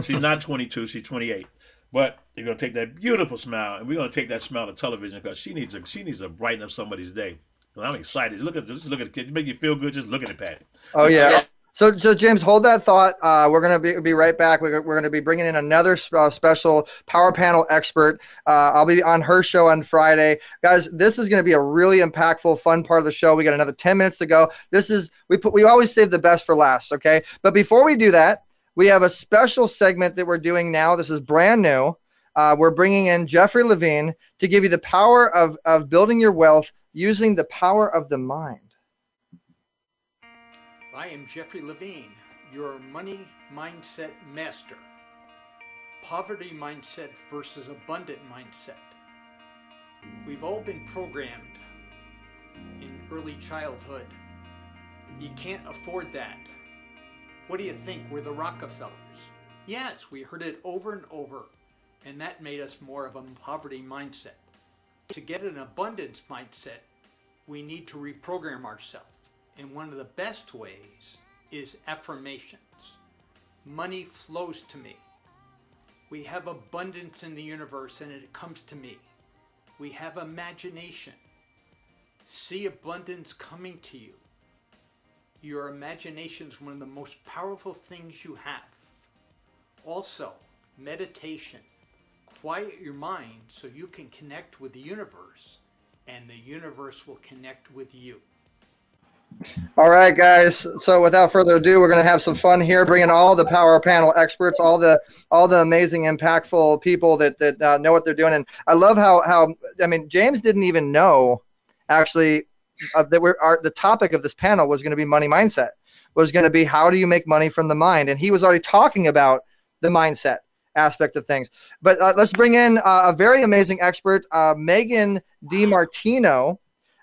She's not 22, she's 28. But you're gonna take that beautiful smile, and we're gonna take that smile to television because she needs a she needs to brighten up somebody's day. And I'm excited. Look at just look at the kid. Make you feel good just looking at Patty. Oh yeah. So, so James, hold that thought. Uh, we're gonna be, be right back. We're, we're gonna be bringing in another uh, special power panel expert. Uh, I'll be on her show on Friday, guys. This is gonna be a really impactful, fun part of the show. We got another ten minutes to go. This is we put we always save the best for last, okay? But before we do that, we have a special segment that we're doing now. This is brand new. Uh, we're bringing in Jeffrey Levine to give you the power of of building your wealth using the power of the mind. I am Jeffrey Levine, your money mindset master. Poverty mindset versus abundant mindset. We've all been programmed in early childhood. You can't afford that. What do you think? We're the Rockefellers. Yes, we heard it over and over, and that made us more of a poverty mindset. To get an abundance mindset, we need to reprogram ourselves. And one of the best ways is affirmations. Money flows to me. We have abundance in the universe and it comes to me. We have imagination. See abundance coming to you. Your imagination is one of the most powerful things you have. Also, meditation. Quiet your mind so you can connect with the universe and the universe will connect with you. All right, guys. So without further ado, we're going to have some fun here, bringing all the power panel experts, all the all the amazing, impactful people that that uh, know what they're doing. And I love how how I mean, James didn't even know actually uh, that we're our, the topic of this panel was going to be money mindset. Was going to be how do you make money from the mind, and he was already talking about the mindset aspect of things. But uh, let's bring in uh, a very amazing expert, uh, Megan Di Martino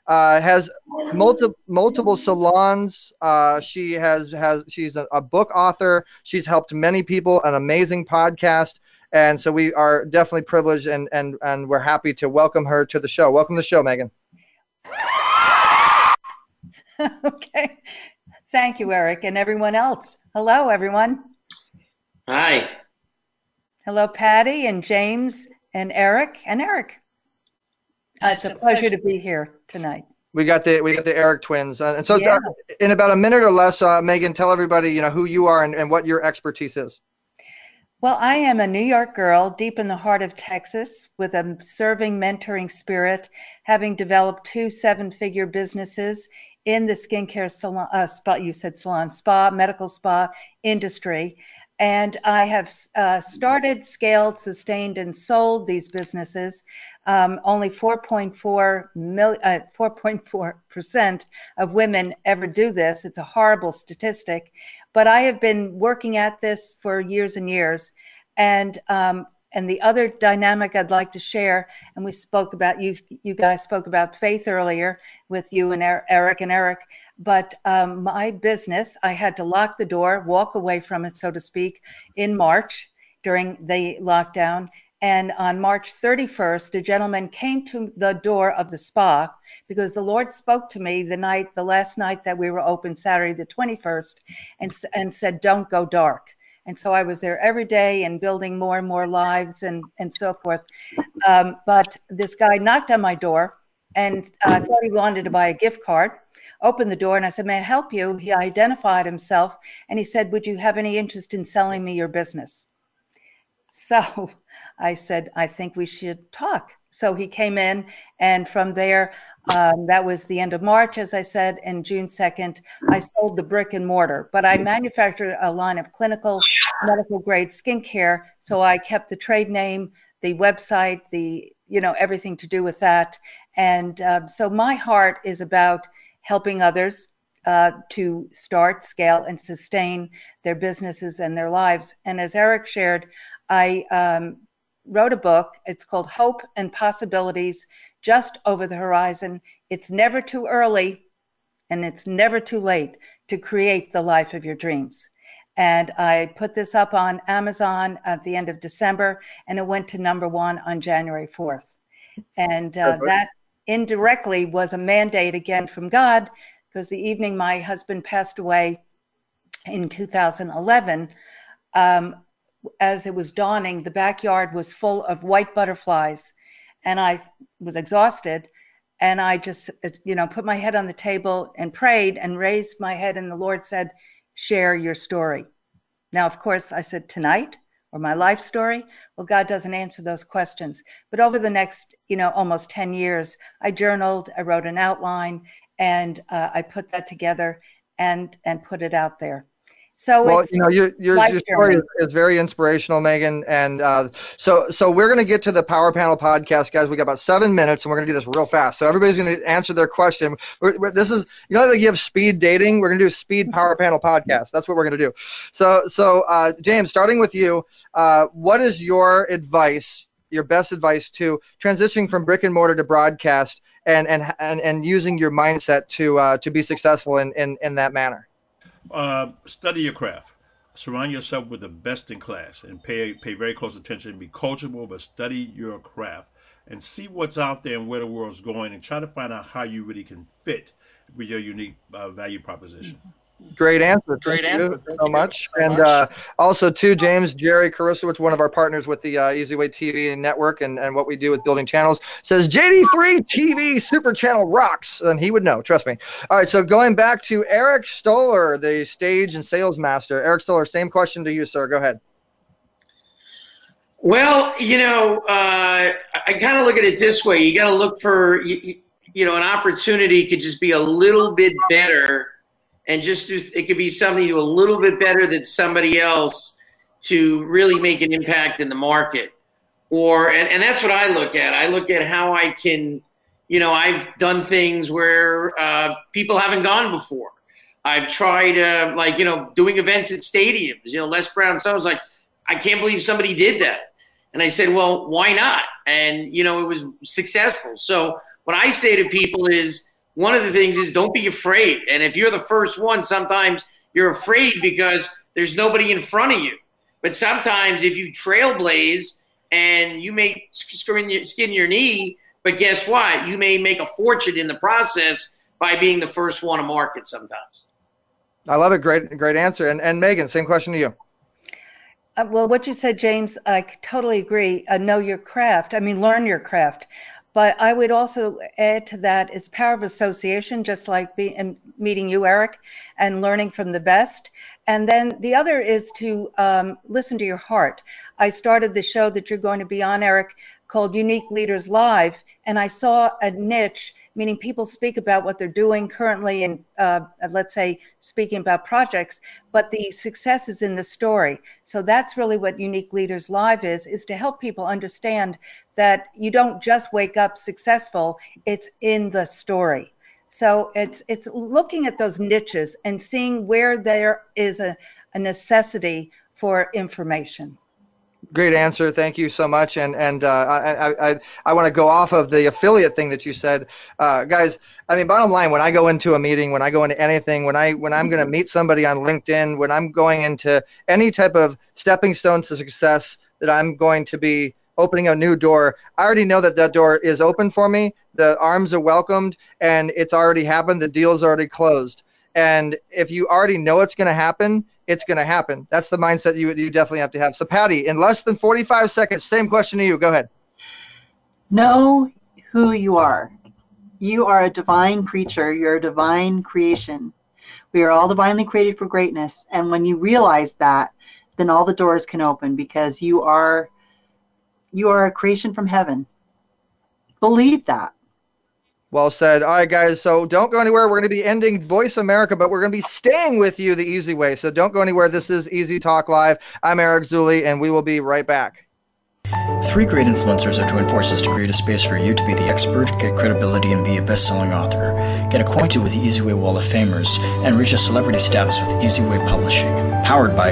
uh, has multiple multiple salons. Uh, she has has she's a, a, book author. She's helped many people. An amazing podcast, and so we are definitely privileged and and and we're happy to welcome her to the show. Welcome to the show, Megan. okay, thank you, Eric, and everyone else. Hello, everyone. Hi. Hello, Patty and James and Eric and Eric. Uh, it's, a pleasure, pleasure to be here tonight. We got the we got the Eric twins, uh, and so yeah. in about a minute or less, uh, Megan, tell everybody you know who you are and, and what your expertise is. Well, I am a New York girl deep in the heart of Texas with a serving, mentoring spirit, having developed two seven-figure businesses in the skincare salon, uh, spa. You said salon, spa, medical spa industry, And I have uh, started, scaled, sustained, and sold these businesses. Um, only 4.4 mil, uh, 4.4 percent of women ever do this. It's a horrible statistic, but I have been working at this for years and years. And um, and the other dynamic I'd like to share, and we spoke about you. You guys spoke about faith earlier with you and Er- Eric and Eric. But um, my business, I had to lock the door, walk away from it, so to speak, in March during the lockdown. And on March 31st, a gentleman came to the door of the spa because the Lord spoke to me the night, the last night that we were open, Saturday the 21st, and, and said, Don't go dark. And so I was there every day and building more and more lives and, and so forth. Um, but this guy knocked on my door and I thought he wanted to buy a gift card. Opened the door and I said, May I help you? He identified himself and he said, Would you have any interest in selling me your business? So I said, I think we should talk. So he came in, and from there, um, that was the end of March, as I said, and June 2nd, I sold the brick and mortar. But I manufactured a line of clinical medical grade skincare. So I kept the trade name, the website, the, you know, everything to do with that. And um, so my heart is about helping others uh, to start, scale, and sustain their businesses and their lives. And as Eric shared, I um, wrote a book. It's called Hope and Possibilities Just Over the Horizon. It's never too early and it's never too late to create the life of your dreams. And I put this up on Amazon at the end of December, and it went to number one on January 4th. And uh, that indirectly was a mandate again from God, because the evening my husband passed away in 2011, um, as it was dawning, the backyard was full of white butterflies, and I was exhausted. And I just, you know, put my head on the table and prayed and raised my head, and the Lord said, Share your story. Now, of course, I said, Tonight or my life story? Well, God doesn't answer those questions. But over the next, you know, almost 10 years, I journaled, I wrote an outline, and uh, I put that together and and put it out there. So well, it's you know, your your, your story is, is very inspirational, Megan. And uh, so so we're gonna get to the Power Panel podcast, guys. We got about seven minutes, and we're gonna do this real fast. So everybody's gonna answer their question. We're, we're- this is you know, like you have speed dating. We're gonna do a speed Power Panel podcast. That's what we're gonna do. So so uh, James, starting with you, uh, what is your advice? Your best advice to transitioning from brick and mortar to broadcast, and and and, and using your mindset to uh, to be successful in, in in that manner. Uh, study your craft. Surround yourself with the best in class and pay pay very close attention. Be coachable, but study your craft and see what's out there and where the world's going, and try to find out how you really can fit with your unique uh, value proposition. Great answer. Great Thank you answer. Thank so you much. so and much. Uh, also, too, James Jerry Karusowicz, one of our partners with the uh, EZWay TV network and, and what we do with building channels, says JD3 TV Super Channel rocks. And he would know, trust me. All right, so going back to Eric Stoller, the stage and sales master. Eric Stoller, same question to you, sir. Go ahead. Well, you know, uh, I kind of look at it this way: you got to look for, you, you- you know, an opportunity could just be a little bit better, and just it could be something you a little bit better than somebody else to really make an impact in the market. Or and, and that's what I look at. I look at how I can, you know, I've done things where uh, people haven't gone before. I've tried, uh, like, you know, doing events at stadiums. You know, Les Brown. So I was like, I can't believe somebody did that. And I said, well, why not? And, you know, it was successful. So what I say to people is one of the things is don't be afraid. And if you're the first one, sometimes you're afraid because there's nobody in front of you. But sometimes if you trailblaze and you may skin your, skin your knee, but guess what? You may make a fortune in the process by being the first one to market sometimes. I love it. Great, great answer. And, and Megan, same question to you. Uh, well, what you said, James, I totally agree. Uh, know your craft. I mean, learn your craft. But I would also add to that is power of association, just like be, meeting you, Eric, and learning from the best. And then the other is to um, listen to your heart. I started the show that you're going to be on, Eric, called Unique Leaders Live, and I saw a niche, meaning people speak about what they're doing currently and uh, let's say speaking about projects, but the success is in the story. So that's really what Unique Leaders Live is, is to help people understand that you don't just wake up successful, it's in the story. So it's it's looking at those niches and seeing where there is a, a necessity for information. Great answer. Thank you so much. And and uh, I I, I want to go off of the affiliate thing that you said, uh, guys. I mean, bottom line, when I go into a meeting, when I go into anything, when I when I'm going to meet somebody on LinkedIn, when I'm going into any type of stepping stone to success that I'm going to be opening a new door, I already know that that door is open for me. The arms are welcomed, and it's already happened. The deal's already closed. And if you already know it's going to happen, it's going to happen. That's the mindset you you definitely have to have. So, Patty, in less than 45 seconds, same question to you. Go ahead. Know who you are. You are a divine creature. You're a divine creation. We are all divinely created for greatness. And when you realize that, then all the doors can open because you are you are a creation from heaven. Believe that. Well said. All right, guys. So don't go anywhere. We're going to be ending Voice America, but we're going to be staying with you the easy way. So don't go anywhere. This is EZ Talk Live. I'm Eric Zuley, and we will be right back. Three great influencers are joined forces to create a space for you to be the expert, get credibility, and be a best selling author. Get acquainted with the EZWay Wall of Famers and reach a celebrity status with EZWay Publishing, powered by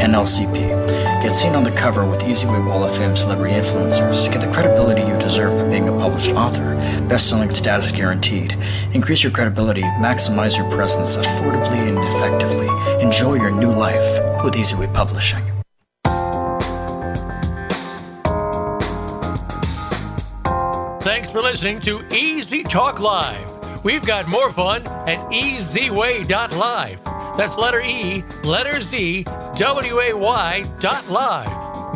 NLCP. Get seen on the cover with EZWay Wall of Fame celebrity influencers. Get the credibility you deserve by being a published author, best selling status guaranteed. Increase your credibility, maximize your presence affordably and effectively. Enjoy your new life with EZWay Publishing. Thanks for listening to EZ Talk Live. We've got more fun at ezway.live. That's letter E, letter Z, W A Y dot live.